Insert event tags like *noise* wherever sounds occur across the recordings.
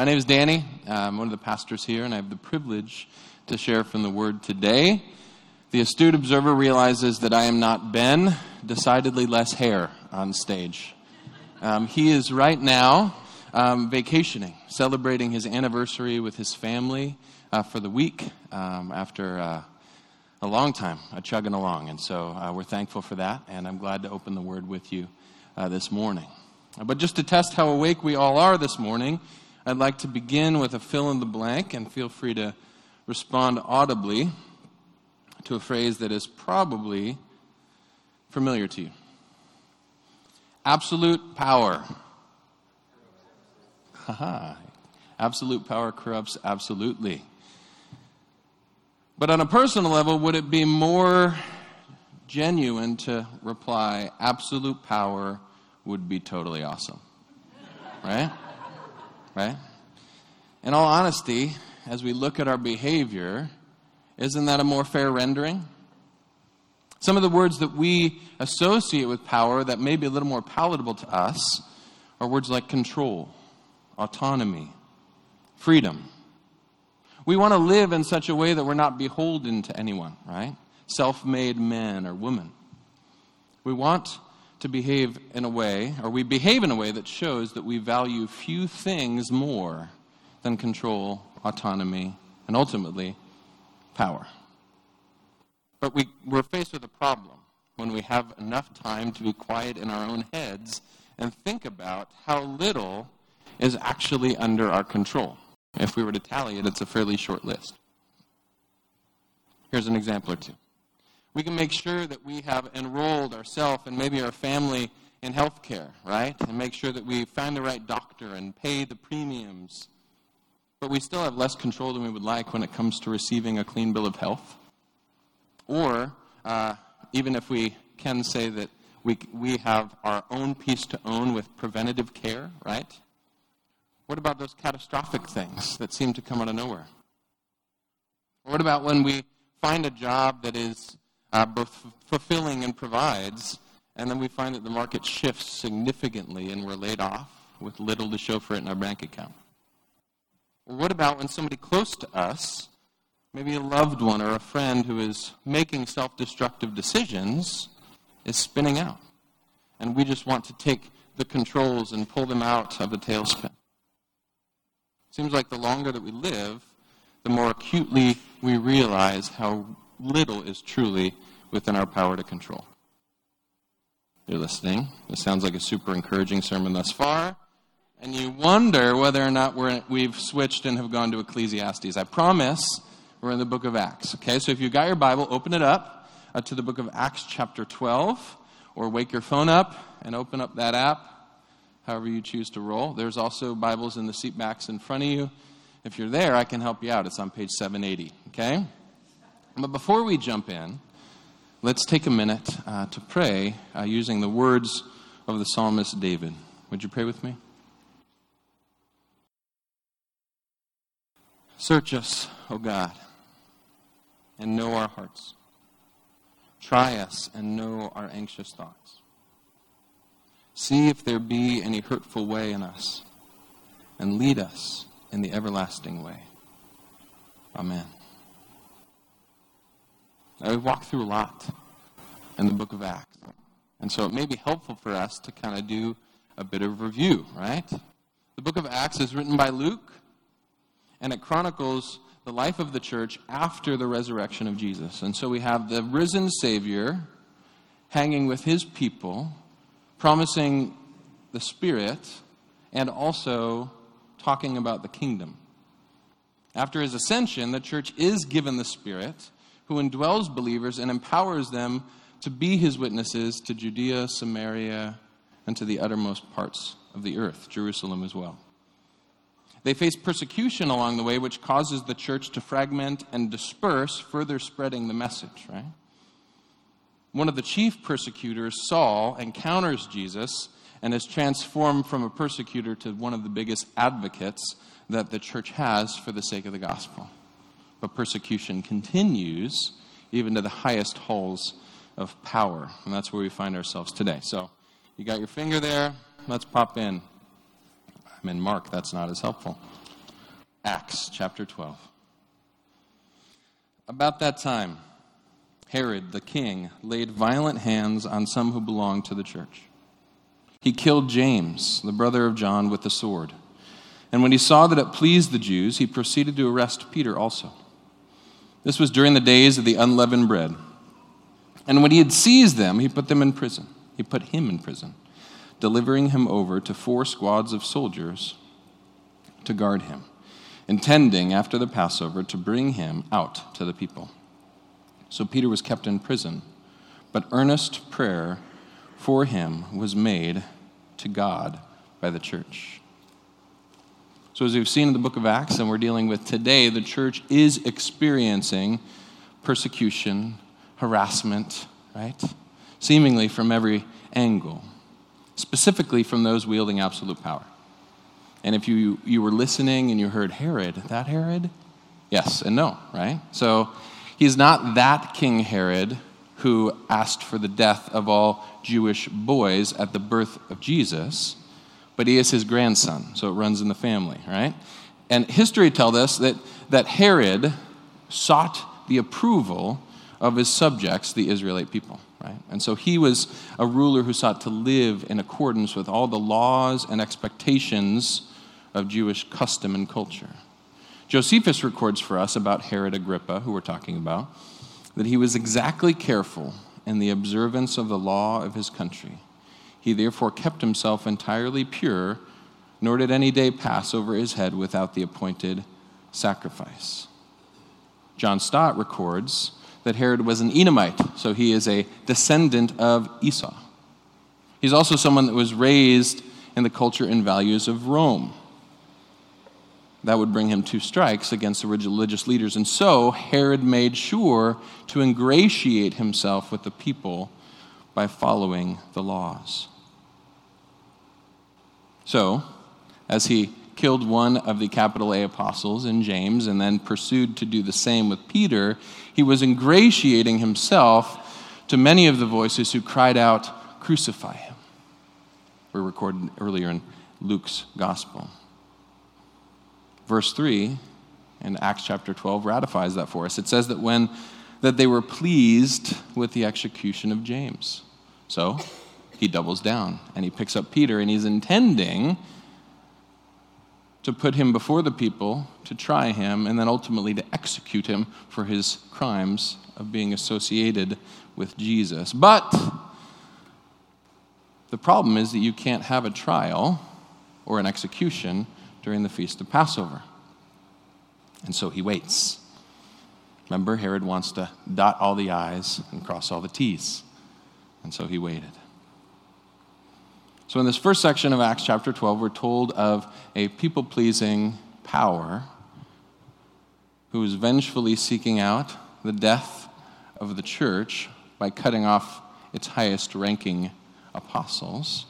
My name is Danny. I'm one of the pastors here, and I have the privilege to share from the Word today. The astute observer realizes that I am not Ben, decidedly less hair on stage. Um, he is right now um, vacationing, celebrating his anniversary with his family uh, for the week um, after uh, a long time, uh, chugging along. And so uh, we're thankful for that, and I'm glad to open the Word with you uh, this morning. But just to test how awake we all are this morning, I'd like to begin with a fill in the blank, and feel free to respond audibly to a phrase that is probably familiar to you absolute power. Haha. absolute power corrupts absolutely. But on a personal level, would it be more genuine to reply, absolute power would be totally awesome? Right? Right? In all honesty, as we look at our behavior, isn't that a more fair rendering? Some of the words that we associate with power that may be a little more palatable to us are words like control, autonomy, freedom. We want to live in such a way that we're not beholden to anyone, right? Self made man or woman. We want to behave in a way, or we behave in a way that shows that we value few things more than control, autonomy, and ultimately power. But we, we're faced with a problem when we have enough time to be quiet in our own heads and think about how little is actually under our control. If we were to tally it, it's a fairly short list. Here's an example or two. We can make sure that we have enrolled ourselves and maybe our family in health care, right? And make sure that we find the right doctor and pay the premiums. But we still have less control than we would like when it comes to receiving a clean bill of health. Or, uh, even if we can say that we, we have our own piece to own with preventative care, right? What about those catastrophic things that seem to come out of nowhere? What about when we find a job that is uh, both fulfilling and provides, and then we find that the market shifts significantly and we're laid off with little to show for it in our bank account? What about when somebody close to us, maybe a loved one or a friend who is making self destructive decisions, is spinning out? And we just want to take the controls and pull them out of the tailspin. Seems like the longer that we live, the more acutely we realize how little is truly within our power to control. You're listening. This sounds like a super encouraging sermon thus far. And you wonder whether or not we have switched and have gone to Ecclesiastes. I promise we're in the book of Acts. Okay, so if you've got your Bible, open it up uh, to the book of Acts, chapter 12, or wake your phone up and open up that app, however you choose to roll. There's also Bibles in the seat backs in front of you. If you're there, I can help you out. It's on page 780. Okay? But before we jump in, let's take a minute uh, to pray uh, using the words of the psalmist David. Would you pray with me? Search us, O God, and know our hearts. Try us and know our anxious thoughts. See if there be any hurtful way in us, and lead us in the everlasting way. Amen. We've walked through a lot in the book of Acts. And so it may be helpful for us to kind of do a bit of review, right? The book of Acts is written by Luke, and it chronicles the life of the church after the resurrection of Jesus. And so we have the risen Savior hanging with his people, promising the Spirit, and also talking about the kingdom. After his ascension, the church is given the Spirit who indwells believers and empowers them to be his witnesses to Judea, Samaria, and to the uttermost parts of the earth, Jerusalem as well. They face persecution along the way, which causes the church to fragment and disperse, further spreading the message, right? One of the chief persecutors, Saul, encounters Jesus and is transformed from a persecutor to one of the biggest advocates that the church has for the sake of the gospel. But persecution continues even to the highest halls of power. And that's where we find ourselves today. So, you got your finger there. Let's pop in. I'm in Mark. That's not as helpful. Acts chapter 12. About that time, Herod the king laid violent hands on some who belonged to the church. He killed James, the brother of John, with the sword. And when he saw that it pleased the Jews, he proceeded to arrest Peter also. This was during the days of the unleavened bread. And when he had seized them, he put them in prison. He put him in prison, delivering him over to four squads of soldiers to guard him, intending after the Passover to bring him out to the people. So Peter was kept in prison, but earnest prayer for him was made to God by the church. So, as we've seen in the book of Acts, and we're dealing with today, the church is experiencing persecution, harassment, right? Seemingly from every angle, specifically from those wielding absolute power. And if you, you were listening and you heard Herod, that Herod? Yes and no, right? So he's not that King Herod who asked for the death of all Jewish boys at the birth of Jesus, but he is his grandson, so it runs in the family, right? And history tells us that, that Herod sought the approval of his subjects, the Israelite people, right? And so he was a ruler who sought to live in accordance with all the laws and expectations of Jewish custom and culture. Josephus records for us about Herod Agrippa, who we're talking about, that he was exactly careful in the observance of the law of his country. He therefore kept himself entirely pure, nor did any day pass over his head without the appointed sacrifice. John Stott records that Herod was an Edomite, so he is a descendant of Esau. He's also someone that was raised in the culture and values of Rome that would bring him two strikes against the religious leaders. And so Herod made sure to ingratiate himself with the people by following the laws. So, as he killed one of the capital A apostles in James and then pursued to do the same with Peter, he was ingratiating himself to many of the voices who cried out, Crucify him. We're recorded earlier in Luke's gospel. Verse 3 in Acts chapter 12 ratifies that for us. It says that when that they were pleased with the execution of James. So, he doubles down and he picks up Peter and he's intending to put him before the people, to try him, and then ultimately to execute him for his crimes of being associated with Jesus. But the problem is that you can't have a trial or an execution during the feast of Passover. And so he waits. Remember, Herod wants to dot all the I's and cross all the T's. And so he waited. So, in this first section of Acts chapter 12, we're told of a people pleasing power who is vengefully seeking out the death of the church by cutting off its highest ranking apostles.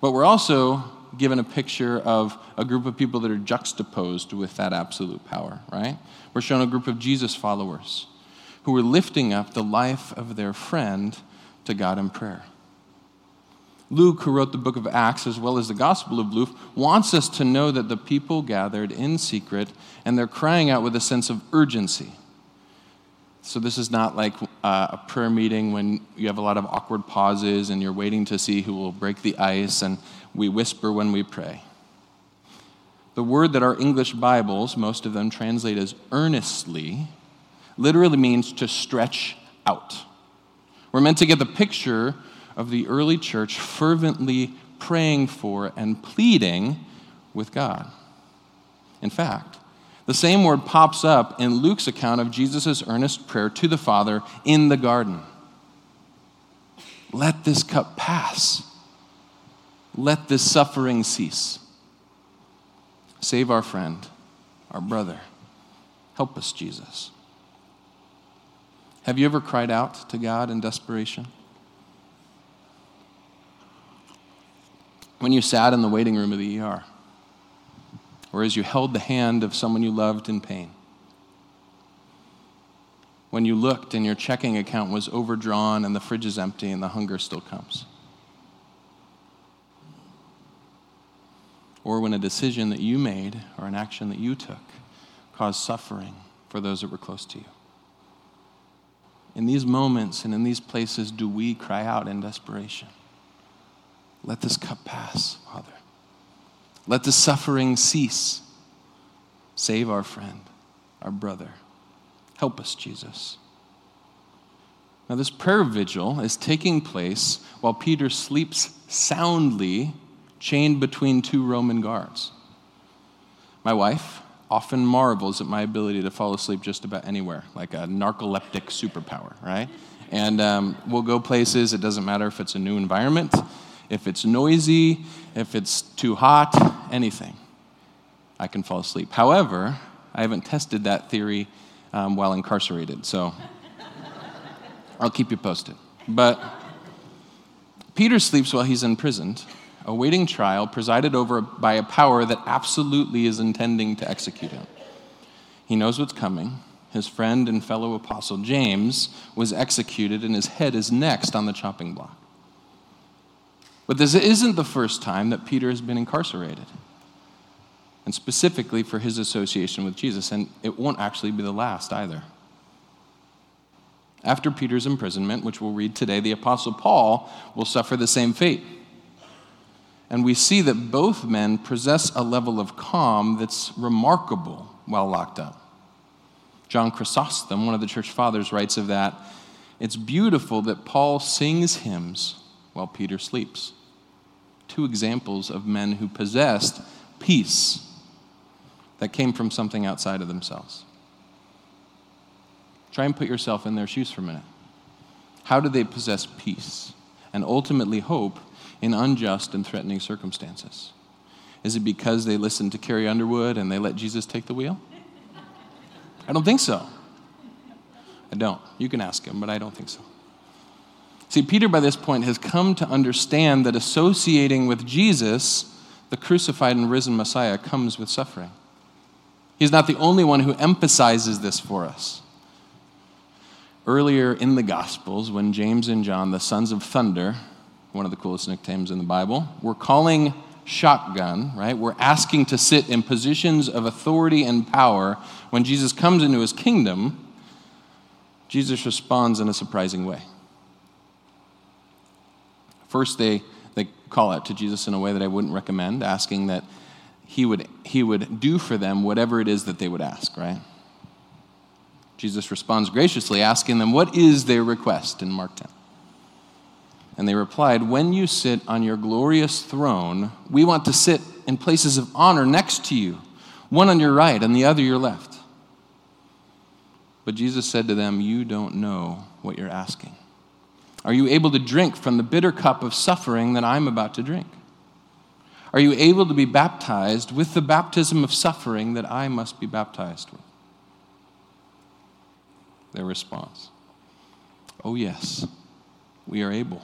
But we're also given a picture of a group of people that are juxtaposed with that absolute power, right? We're shown a group of Jesus followers who were lifting up the life of their friend to God in prayer. Luke, who wrote the book of Acts as well as the Gospel of Luke, wants us to know that the people gathered in secret and they're crying out with a sense of urgency. So, this is not like uh, a prayer meeting when you have a lot of awkward pauses and you're waiting to see who will break the ice and we whisper when we pray. The word that our English Bibles, most of them translate as earnestly, literally means to stretch out. We're meant to get the picture of the early church fervently praying for and pleading with God. In fact, the same word pops up in Luke's account of Jesus' earnest prayer to the Father in the garden. Let this cup pass let this suffering cease. Save our friend, our brother. Help us, Jesus. Have you ever cried out to God in desperation? When you sat in the waiting room of the ER, or as you held the hand of someone you loved in pain? When you looked and your checking account was overdrawn and the fridge is empty and the hunger still comes? Or when a decision that you made or an action that you took caused suffering for those that were close to you? In these moments and in these places, do we cry out in desperation? Let this cup pass, Father. Let the suffering cease. Save our friend, our brother. Help us, Jesus. Now, this prayer vigil is taking place while Peter sleeps soundly, chained between two Roman guards. My wife often marvels at my ability to fall asleep just about anywhere, like a narcoleptic superpower, right? And um, we'll go places, it doesn't matter if it's a new environment, if it's noisy, if it's too hot, anything. I can fall asleep. However, I haven't tested that theory um, while incarcerated, so I'll keep you posted. But Peter sleeps while he's imprisoned, awaiting trial, presided over by a power that absolutely is intending to execute him. He knows what's coming. His friend and fellow apostle James was executed, and his head is next on the chopping block. But this isn't the first time that Peter has been incarcerated, and specifically for his association with Jesus, and it won't actually be the last either. After Peter's imprisonment, which we'll read today, the Apostle Paul will suffer the same fate. And we see that both men possess a level of calm that's remarkable while locked up. John Chrysostom, one of the church fathers, writes of that it's beautiful that Paul sings hymns while Peter sleeps. Two examples of men who possessed peace that came from something outside of themselves. Try and put yourself in their shoes for a minute. How do they possess peace and ultimately hope in unjust and threatening circumstances? Is it because they listened to Carrie Underwood and they let Jesus take the wheel? I don't think so. I don't. You can ask him, but I don't think so. See, Peter by this point has come to understand that associating with Jesus, the crucified and risen Messiah, comes with suffering. He's not the only one who emphasizes this for us. Earlier in the Gospels, when James and John, the sons of thunder, one of the coolest nicknames in the Bible, We're calling shotgun, right? We're asking to sit in positions of authority and power. When Jesus comes into his kingdom, Jesus responds in a surprising way. First, they, they call out to Jesus in a way that I wouldn't recommend, asking that he would, he would do for them whatever it is that they would ask, right? Jesus responds graciously, asking them, What is their request in Mark 10? And they replied, When you sit on your glorious throne, we want to sit in places of honor next to you, one on your right and the other your left. But Jesus said to them, You don't know what you're asking. Are you able to drink from the bitter cup of suffering that I'm about to drink? Are you able to be baptized with the baptism of suffering that I must be baptized with? Their response Oh, yes, we are able.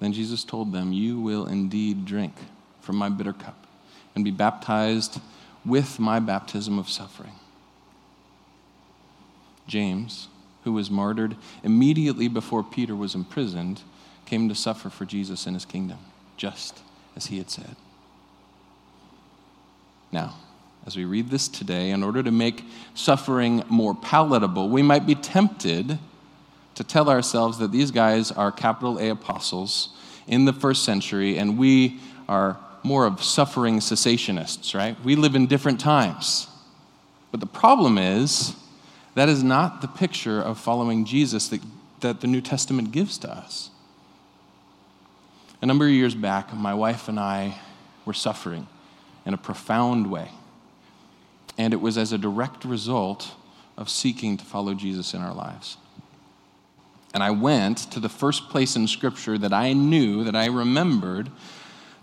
Then Jesus told them, You will indeed drink from my bitter cup and be baptized with my baptism of suffering. James, who was martyred immediately before Peter was imprisoned, came to suffer for Jesus in his kingdom, just as he had said. Now, as we read this today, in order to make suffering more palatable, we might be tempted to tell ourselves that these guys are capital A apostles in the first century, and we are more of suffering cessationists, right? We live in different times. But the problem is, that is not the picture of following Jesus that, that the New Testament gives to us. A number of years back, my wife and I were suffering in a profound way. And it was as a direct result of seeking to follow Jesus in our lives. And I went to the first place in Scripture that I knew, that I remembered,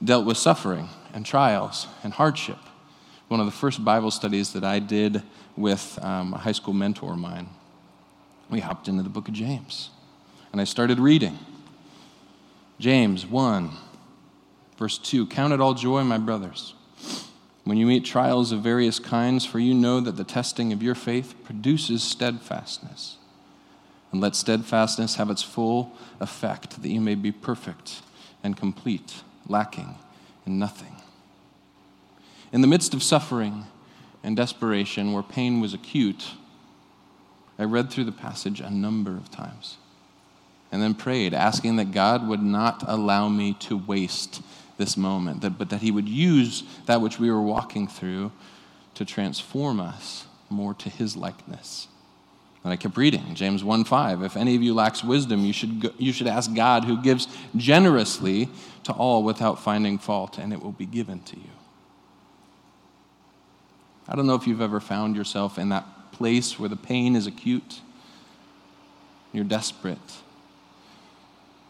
dealt with suffering. and trials and hardship. One of the first Bible studies that I did with um, a high school mentor of mine, we hopped into the book of James. And I started reading. James 1, verse 2 Count it all joy, my brothers, when you meet trials of various kinds, for you know that the testing of your faith produces steadfastness. And let steadfastness have its full effect, that you may be perfect and complete, lacking in nothing. In the midst of suffering and desperation, where pain was acute, I read through the passage a number of times and then prayed, asking that God would not allow me to waste this moment, but that He would use that which we were walking through to transform us more to His likeness. And I kept reading James 1 5. If any of you lacks wisdom, you should, go, you should ask God, who gives generously to all without finding fault, and it will be given to you. I don't know if you've ever found yourself in that place where the pain is acute, you're desperate.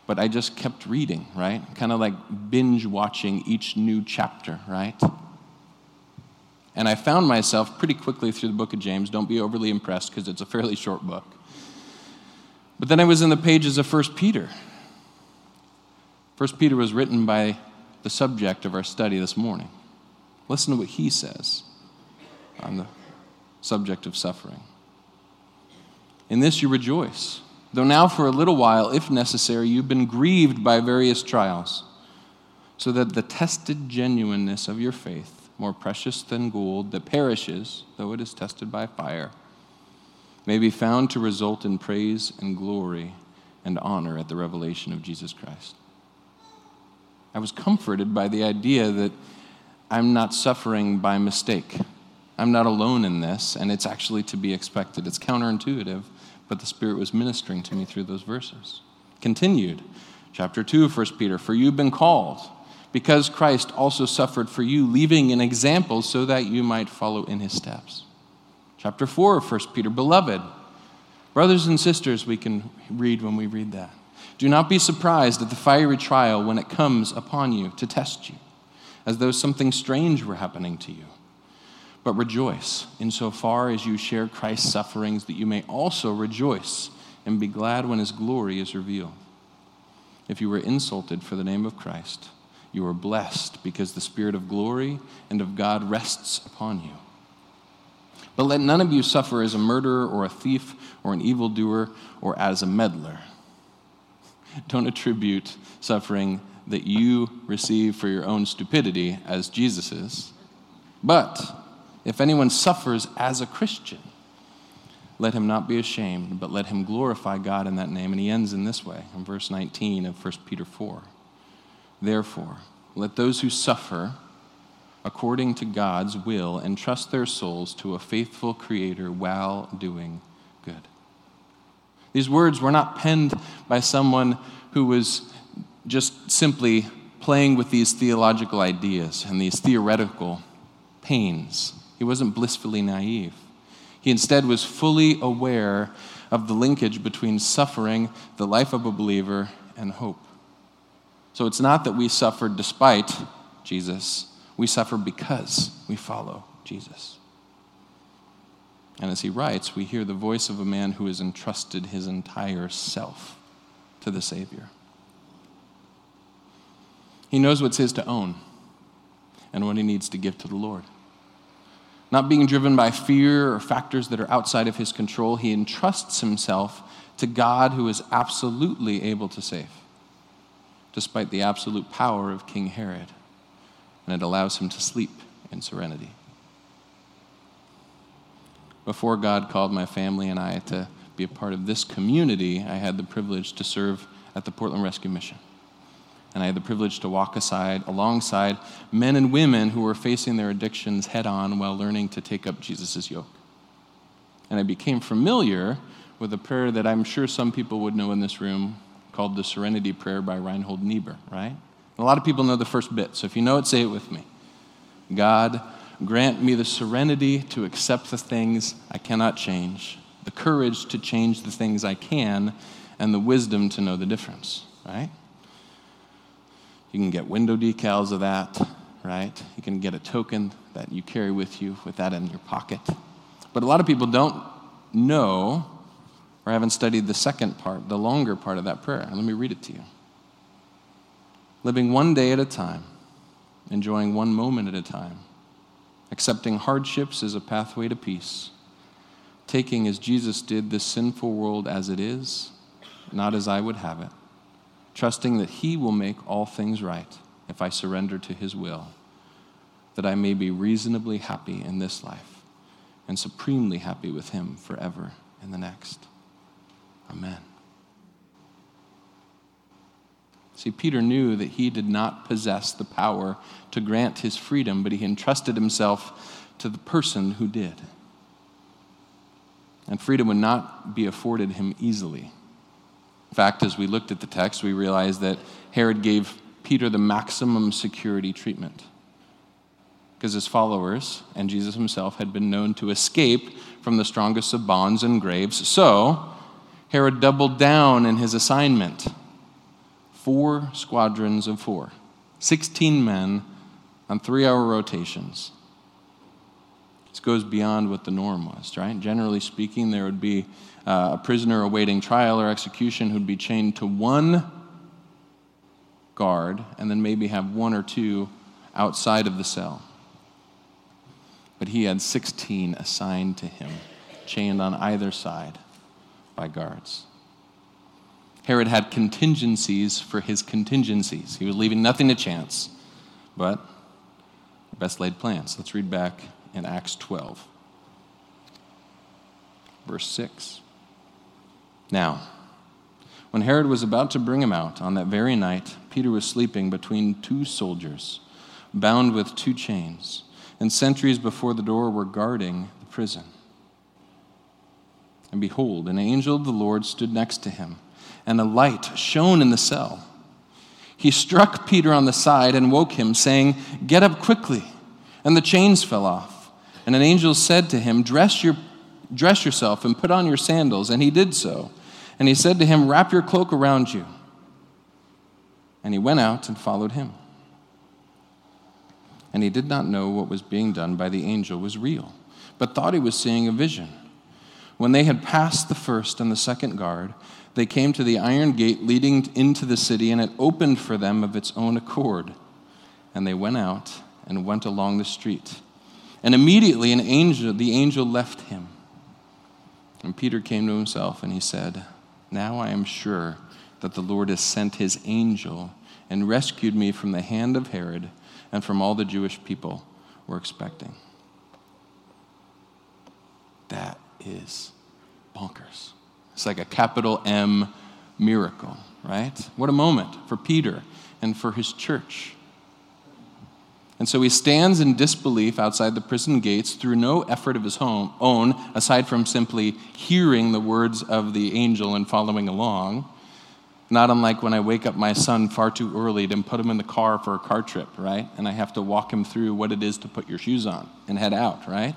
But I just kept reading, right? Kind of like binge watching each new chapter, right? And I found myself pretty quickly through the book of James. Don't be overly impressed because it's a fairly short book. But then I was in the pages of 1 Peter. 1 Peter was written by the subject of our study this morning. Listen to what he says on the subject of suffering. In this you rejoice, though now for a little while, if necessary, you've been grieved by various trials, so that the tested genuineness of your faith, more precious than gold that perishes, though it is tested by fire, may be found to result in praise and glory and honor at the revelation of Jesus Christ. I was comforted by the idea that I'm not suffering by mistake. I'm not alone in this, and it's actually to be expected. It's counterintuitive, but the Spirit was ministering to me through those verses. Continued, chapter 2 of 1 Peter For you've been called, because Christ also suffered for you, leaving an example so that you might follow in his steps. Chapter 4 of 1 Peter Beloved, brothers and sisters, we can read when we read that. Do not be surprised at the fiery trial when it comes upon you to test you, as though something strange were happening to you but rejoice insofar as you share Christ's sufferings, that you may also rejoice and be glad when his glory is revealed. If you were insulted for the name of Christ, you are blessed because the Spirit of glory and of God rests upon you. But let none of you suffer as a murderer or a thief or an evildoer or as a meddler. *laughs* Don't attribute suffering that you receive for your own stupidity as Jesus's, but if anyone suffers as a Christian, let him not be ashamed, but let him glorify God in that name. And he ends in this way, in verse 19 of 1 Peter 4. Therefore, let those who suffer according to God's will entrust their souls to a faithful Creator while doing good. These words were not penned by someone who was just simply playing with these theological ideas and these theoretical pains. He wasn't blissfully naive. He instead was fully aware of the linkage between suffering, the life of a believer, and hope. So it's not that we suffer despite Jesus, we suffer because we follow Jesus. And as he writes, we hear the voice of a man who has entrusted his entire self to the Savior. He knows what's his to own and what he needs to give to the Lord. Not being driven by fear or factors that are outside of his control, he entrusts himself to God who is absolutely able to save, despite the absolute power of King Herod. And it allows him to sleep in serenity. Before God called my family and I to be a part of this community, I had the privilege to serve at the Portland Rescue Mission and I had the privilege to walk aside alongside men and women who were facing their addictions head on while learning to take up Jesus' yoke. And I became familiar with a prayer that I'm sure some people would know in this room called the Serenity Prayer by Reinhold Niebuhr, right? And a lot of people know the first bit, so if you know it, say it with me. God, grant me the serenity to accept the things I cannot change, the courage to change the things I can, and the wisdom to know the difference, right? You can get window decals of that, right? You can get a token that you carry with you with that in your pocket. But a lot of people don't know or I haven't studied the second part, the longer part of that prayer. Let me read it to you. Living one day at a time, enjoying one moment at a time, accepting hardships as a pathway to peace, taking as Jesus did this sinful world as it is, not as I would have it, trusting that He will make all things right if I surrender to His will, that I may be reasonably happy in this life and supremely happy with Him forever in the next. Amen. See, Peter knew that he did not possess the power to grant his freedom, but he entrusted himself to the person who did. And freedom would not be afforded him easily. In fact, as we looked at the text, we realized that Herod gave Peter the maximum security treatment. Because his followers and Jesus himself had been known to escape from the strongest of bonds and graves. So, Herod doubled down in his assignment four squadrons of four, 16 men on three hour rotations. This goes beyond what the norm was, right? Generally speaking, there would be uh, a prisoner awaiting trial or execution who'd be chained to one guard and then maybe have one or two outside of the cell. But he had 16 assigned to him, chained on either side by guards. Herod had contingencies for his contingencies. He was leaving nothing to chance, but best laid plans. Let's read back in Acts 12, verse 6. Now, when Herod was about to bring him out on that very night, Peter was sleeping between two soldiers, bound with two chains, and sentries before the door were guarding the prison. And behold, an angel of the Lord stood next to him, and a light shone in the cell. He struck Peter on the side and woke him, saying, Get up quickly. And the chains fell off. And an angel said to him, Dress, your, dress yourself and put on your sandals. And he did so. And he said to him, Wrap your cloak around you. And he went out and followed him. And he did not know what was being done by the angel was real, but thought he was seeing a vision. When they had passed the first and the second guard, they came to the iron gate leading into the city, and it opened for them of its own accord. And they went out and went along the street. And immediately an angel, the angel left him. And Peter came to himself and he said, Now I am sure that the Lord has sent his angel and rescued me from the hand of Herod and from all the Jewish people were expecting. That is bonkers. It's like a capital M miracle, right? What a moment for Peter and for his church. And so he stands in disbelief outside the prison gates through no effort of his own, aside from simply hearing the words of the angel and following along. Not unlike when I wake up my son far too early to put him in the car for a car trip, right? And I have to walk him through what it is to put your shoes on and head out, right?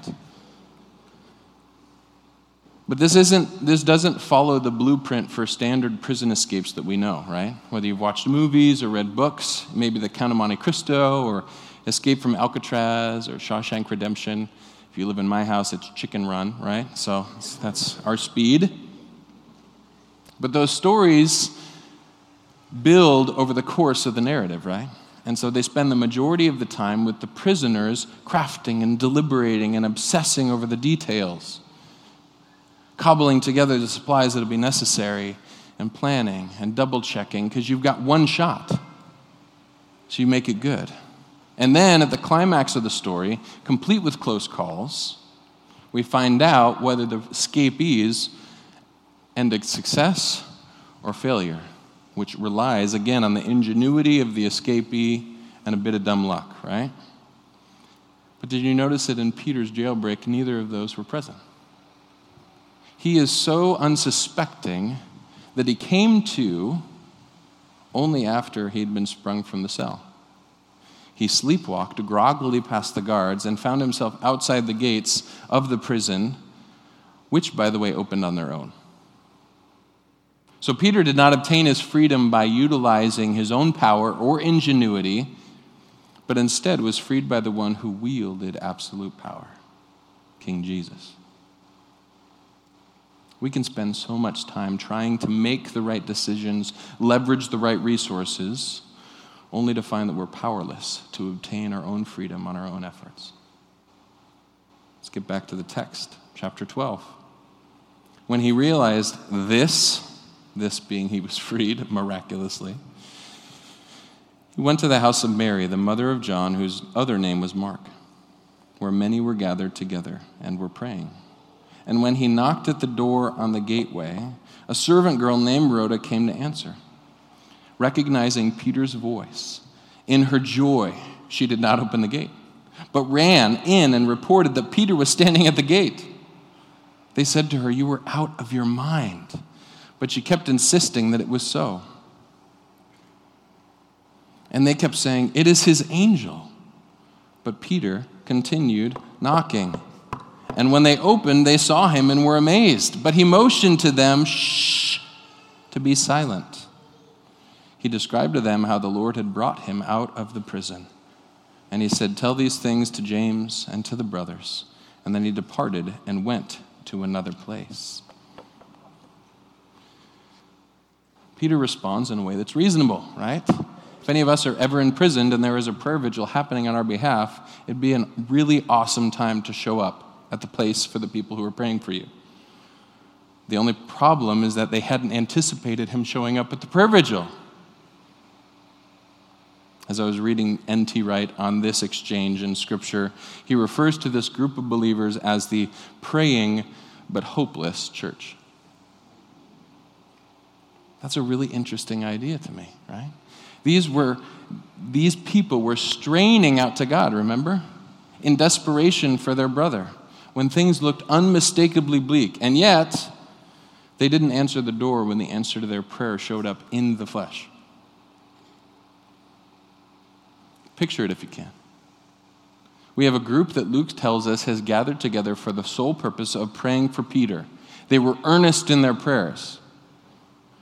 But this isn't this doesn't follow the blueprint for standard prison escapes that we know, right? Whether you've watched movies or read books, maybe The Count of Monte Cristo or Escape from Alcatraz or Shawshank Redemption. If you live in my house, it's Chicken Run, right? So that's our speed. But those stories build over the course of the narrative, right? And so they spend the majority of the time with the prisoners crafting and deliberating and obsessing over the details cobbling together the supplies that'll be necessary and planning and double checking because you've got one shot. So you make it good. And then at the climax of the story, complete with close calls, we find out whether the escapees end in success or failure, which relies again on the ingenuity of the escapee and a bit of dumb luck, right? But did you notice that in Peter's jailbreak, neither of those were present? He is so unsuspecting that he came to only after he'd been sprung from the cell. He sleepwalked groggily past the guards and found himself outside the gates of the prison, which, by the way, opened on their own. So Peter did not obtain his freedom by utilizing his own power or ingenuity, but instead was freed by the one who wielded absolute power, King Jesus. We can spend so much time trying to make the right decisions, leverage the right resources, only to find that we're powerless to obtain our own freedom on our own efforts. Let's get back to the text, chapter 12. When he realized this, this being he was *laughs* freed miraculously, he went to the house of Mary, the mother of John, whose other name was Mark, where many were gathered together and were praying. And when he knocked at the door on the gateway, a servant girl named Rhoda came to answer. Recognizing Peter's voice, in her joy, she did not open the gate, but ran in and reported that Peter was standing at the gate. They said to her, You were out of your mind. But she kept insisting that it was so. And they kept saying, It is his angel. But Peter continued knocking. And when they opened, they saw him and were amazed. But he motioned to them, Shh, to be silent. He described to them how the Lord had brought him out of the prison. And he said, Tell these things to James and to the brothers. And then he departed and went to another place. Peter responds in a way that's reasonable, right? If any of us are ever imprisoned and there is a prayer vigil happening on our behalf, it'd be a really awesome time to show up at the place for the people who were praying for you. The only problem is that they hadn't anticipated him showing up at the prayer vigil. As I was reading N.T. Wright on this exchange in Scripture, he refers to this group of believers as the praying but hopeless church. That's a really interesting idea to me, right? These were these people were straining out to God, remember? In desperation for their brother when things looked unmistakably bleak. And yet, they didn't answer the door when the answer to their prayer showed up in the flesh. Picture it if you can. We have a group that Luke tells us has gathered together for the sole purpose of praying for Peter. They were earnest in their prayers.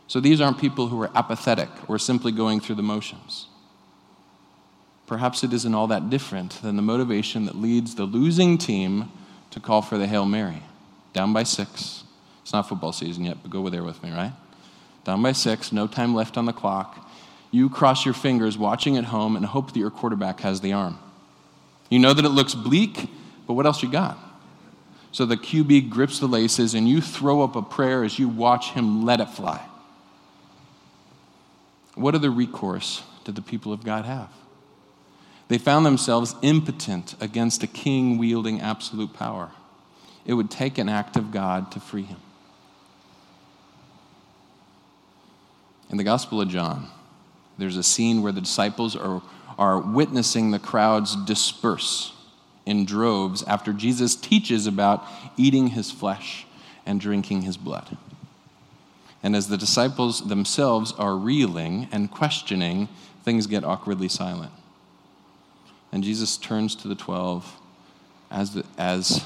So these aren't people who are apathetic or simply going through the motions. Perhaps it isn't all that different than the motivation that leads the losing team to call for the Hail Mary. Down by six. It's not football season yet, but go there with me, right? Down by six, no time left on the clock. You cross your fingers watching at home and hope that your quarterback has the arm. You know that it looks bleak, but what else you got? So the QB grips the laces and you throw up a prayer as you watch him let it fly. What other recourse did the people of God have? They found themselves impotent against a king wielding absolute power. It would take an act of God to free him. In the Gospel of John, there's a scene where the disciples are, are witnessing the crowds disperse in droves after Jesus teaches about eating his flesh and drinking his blood. And as the disciples themselves are reeling and questioning, things get awkwardly silent. And Jesus turns to the 12 as, the, as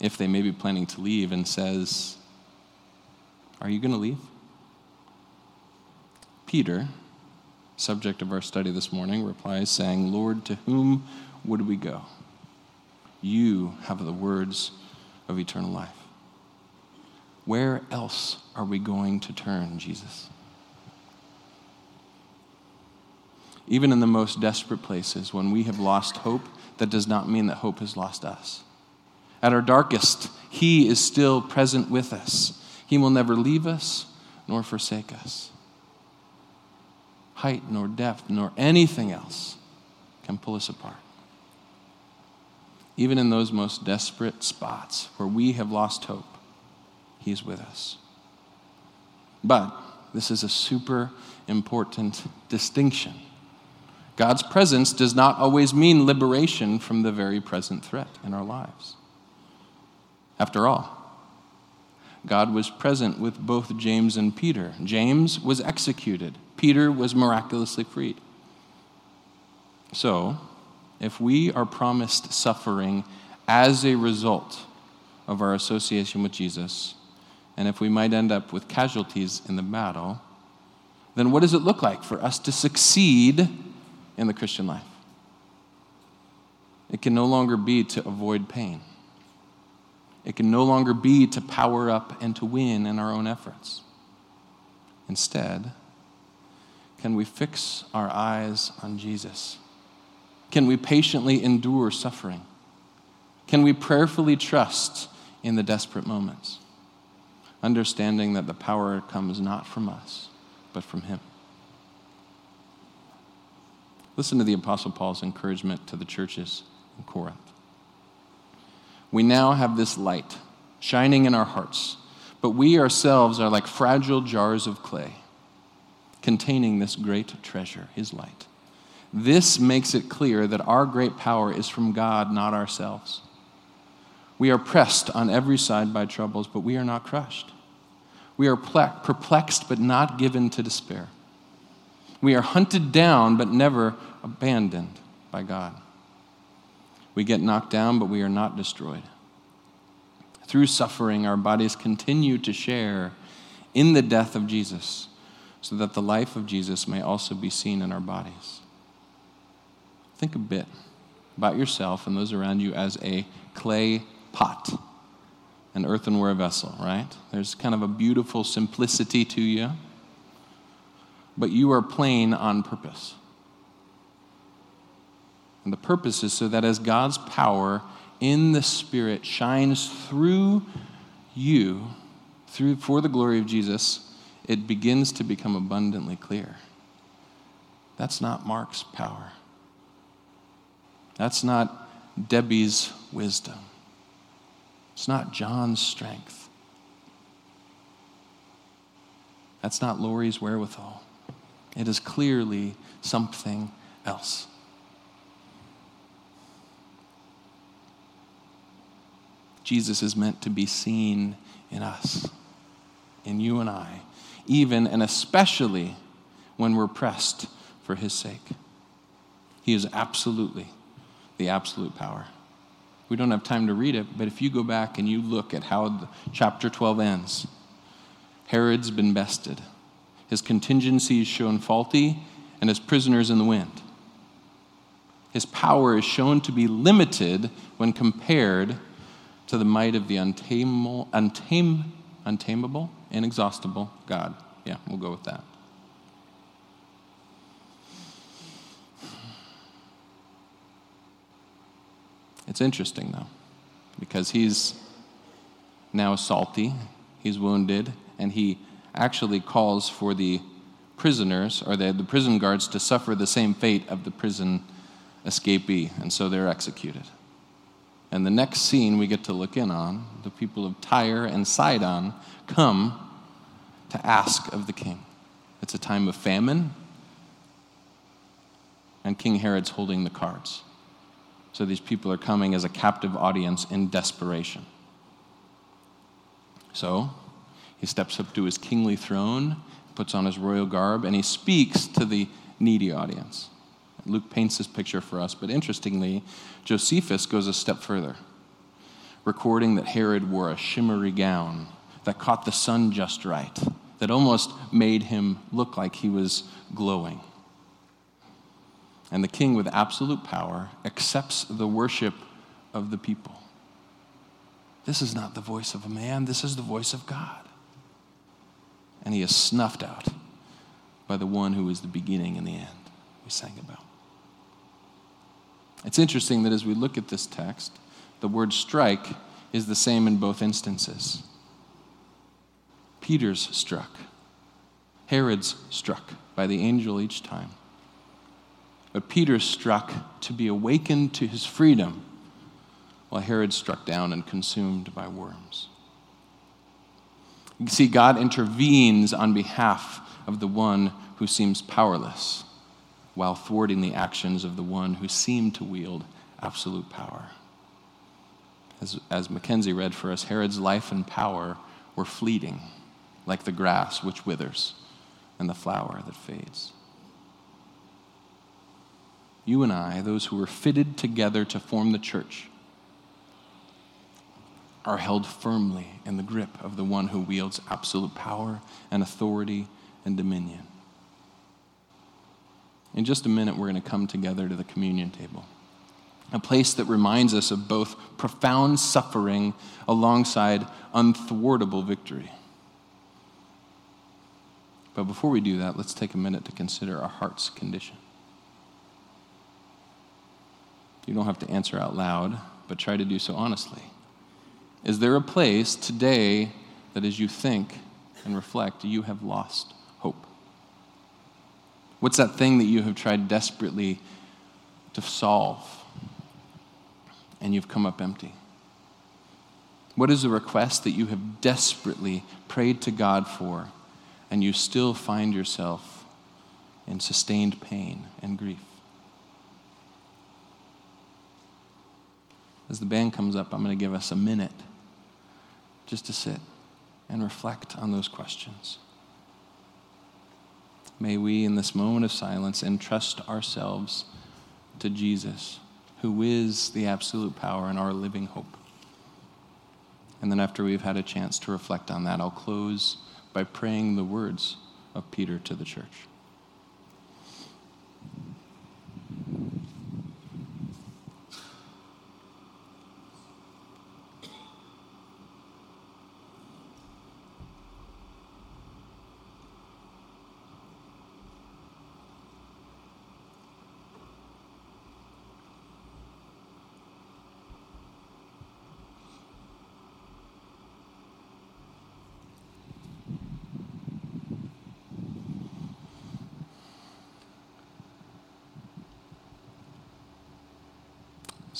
if they may be planning to leave and says, Are you going to leave? Peter, subject of our study this morning, replies, saying, Lord, to whom would we go? You have the words of eternal life. Where else are we going to turn, Jesus? Even in the most desperate places, when we have lost hope, that does not mean that hope has lost us. At our darkest, He is still present with us. He will never leave us nor forsake us. Height nor depth nor anything else can pull us apart. Even in those most desperate spots where we have lost hope, He's with us. But this is a super important distinction. God's presence does not always mean liberation from the very present threat in our lives. After all, God was present with both James and Peter. James was executed, Peter was miraculously freed. So, if we are promised suffering as a result of our association with Jesus, and if we might end up with casualties in the battle, then what does it look like for us to succeed in the Christian life? It can no longer be to avoid pain. It can no longer be to power up and to win in our own efforts. Instead, can we fix our eyes on Jesus? Can we patiently endure suffering? Can we prayerfully trust in the desperate moments, understanding that the power comes not from us, but from Him? Listen to the Apostle Paul's encouragement to the churches in Corinth. We now have this light shining in our hearts, but we ourselves are like fragile jars of clay containing this great treasure, His light. This makes it clear that our great power is from God, not ourselves. We are pressed on every side by troubles, but we are not crushed. We are perplexed, but not given to despair. We are hunted down, but never abandoned by God. We get knocked down, but we are not destroyed. Through suffering, our bodies continue to share in the death of Jesus, so that the life of Jesus may also be seen in our bodies. Think a bit about yourself and those around you as a clay pot, an earthenware vessel, right? There's kind of a beautiful simplicity to you, but you are playing on purpose. And the purpose is so that as God's power in the Spirit shines through you, through for the glory of Jesus, it begins to become abundantly clear. That's not Mark's power. That's not Debbie's wisdom. It's not John's strength. That's not Lori's wherewithal. It is clearly something else. Jesus is meant to be seen in us, in you and I, even and especially when we're pressed for his sake. He is absolutely the absolute power. We don't have time to read it, but if you go back and you look at how chapter 12 ends, Herod's been bested. His contingencies shown faulty, and his prisoners in the wind. His power is shown to be limited when compared to the might of the untamable, untame, untamable, inexhaustible God. Yeah, we'll go with that. It's interesting, though, because he's now salty, he's wounded, and he actually calls for the prisoners or the, the prison guards to suffer the same fate of the prison escapee, and so they're executed. And the next scene we get to look in on, the people of Tyre and Sidon come to ask of the king. It's a time of famine, and King Herod's holding the cards. So these people are coming as a captive audience in desperation. So he steps up to his kingly throne, puts on his royal garb, and he speaks to the needy audience. Luke paints this picture for us, but interestingly, Josephus goes a step further, recording that Herod wore a shimmery gown that caught the sun just right, that almost made him look like he was glowing. And the king, with absolute power, accepts the worship of the people. This is not the voice of a man, this is the voice of God. And he is snuffed out by the one who is the beginning and the end, we sang about. It's interesting that as we look at this text, the word strike is the same in both instances. Peter's struck, Herod's struck by the angel each time. But Peter struck to be awakened to his freedom, while Herod struck down and consumed by worms. You see, God intervenes on behalf of the one who seems powerless while thwarting the actions of the one who seemed to wield absolute power. As, as Mackenzie read for us, Herod's life and power were fleeting, like the grass which withers and the flower that fades. You and I, those who were fitted together to form the church, are held firmly in the grip of the one who wields absolute power and authority and dominion. In just a minute, we're going to come together to the communion table. a place that reminds us of both profound suffering alongside unthwartable victory. But before we do that, let's take a minute to consider our heart's condition. You don't have to answer out loud, but try to do so honestly. Is there a place today that as you think and reflect, you have lost hope? What's that thing that you have tried desperately to solve and you've come up empty? What is a request that you have desperately prayed to God for and you still find yourself in sustained pain and grief? As the band comes up, I'm going to give us a minute just to sit and reflect on those questions. May we, in this moment of silence, entrust ourselves to Jesus, who is the absolute power and our living hope. And then, after we've had a chance to reflect on that, I'll close by praying the words of Peter to the church.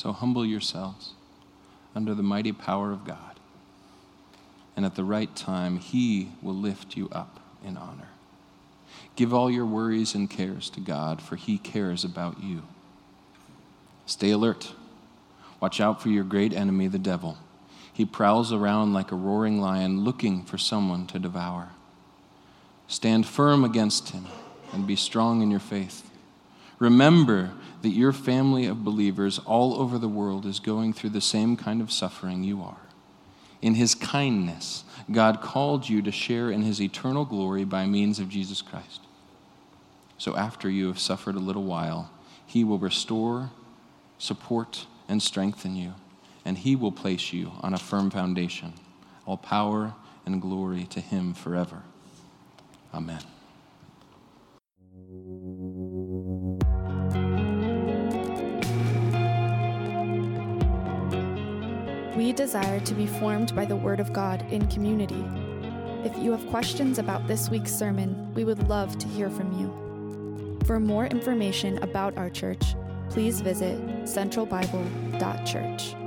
So humble yourselves under the mighty power of God. And at the right time, He will lift you up in honor. Give all your worries and cares to God, for He cares about you. Stay alert. Watch out for your great enemy, the devil. He prowls around like a roaring lion looking for someone to devour. Stand firm against him and be strong in your faith. Remember that your family of believers all over the world is going through the same kind of suffering you are. In his kindness, God called you to share in his eternal glory by means of Jesus Christ. So after you have suffered a little while, he will restore, support, and strengthen you, and he will place you on a firm foundation. All power and glory to him forever. Amen. We desire to be formed by the Word of God in community. If you have questions about this week's sermon, we would love to hear from you. For more information about our church, please visit centralbible.church.